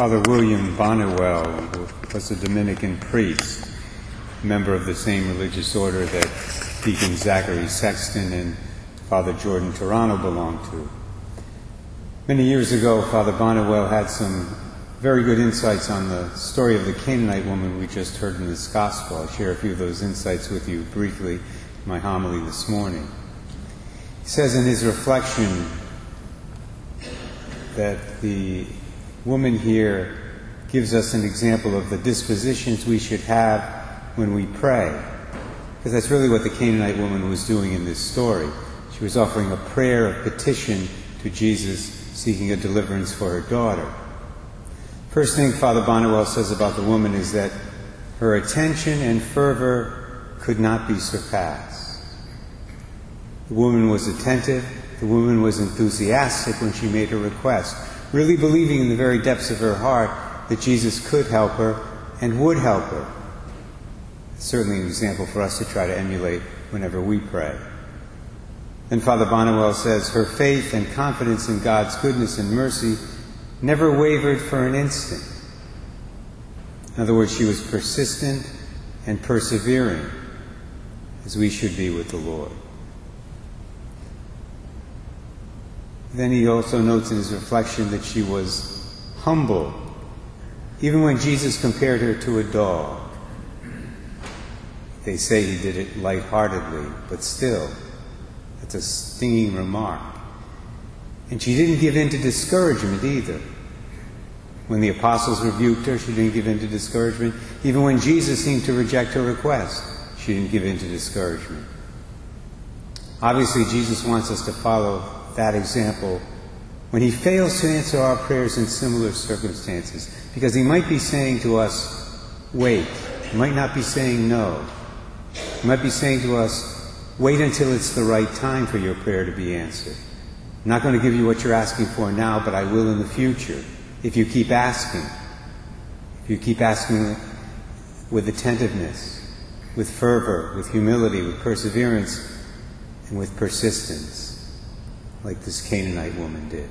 Father William Bonniwell was a Dominican priest, member of the same religious order that Deacon Zachary Sexton and Father Jordan Turano belonged to. Many years ago, Father Bonniwell had some very good insights on the story of the Canaanite woman we just heard in this gospel. I'll share a few of those insights with you briefly in my homily this morning. He says in his reflection that the woman here gives us an example of the dispositions we should have when we pray. Because that's really what the Canaanite woman was doing in this story. She was offering a prayer of petition to Jesus, seeking a deliverance for her daughter. First thing Father Bonniwell says about the woman is that her attention and fervor could not be surpassed. The woman was attentive, the woman was enthusiastic when she made her request, really believing in the very depths of her heart that Jesus could help her and would help her. It's certainly an example for us to try to emulate whenever we pray. And Father Bonniwell says her faith and confidence in God's goodness and mercy never wavered for an instant. In other words, she was persistent and persevering, as we should be with the Lord. Then he also notes in his reflection that she was humble, even when Jesus compared her to a dog. They say he did it lightheartedly, but still, that's a stinging remark. And she didn't give in to discouragement either. When the apostles rebuked her, she didn't give in to discouragement. Even when Jesus seemed to reject her request, she didn't give in to discouragement. Obviously, Jesus wants us to follow that example when he fails to answer our prayers in similar circumstances, because he might be saying to us, wait. He might not be saying no. He might be saying to us, wait until it's the right time for your prayer to be answered. I'm not going to give you what you're asking for now, but I will in the future if you keep asking. If you keep asking with attentiveness, with fervor, with humility, with perseverance, and with persistence like this Canaanite woman did.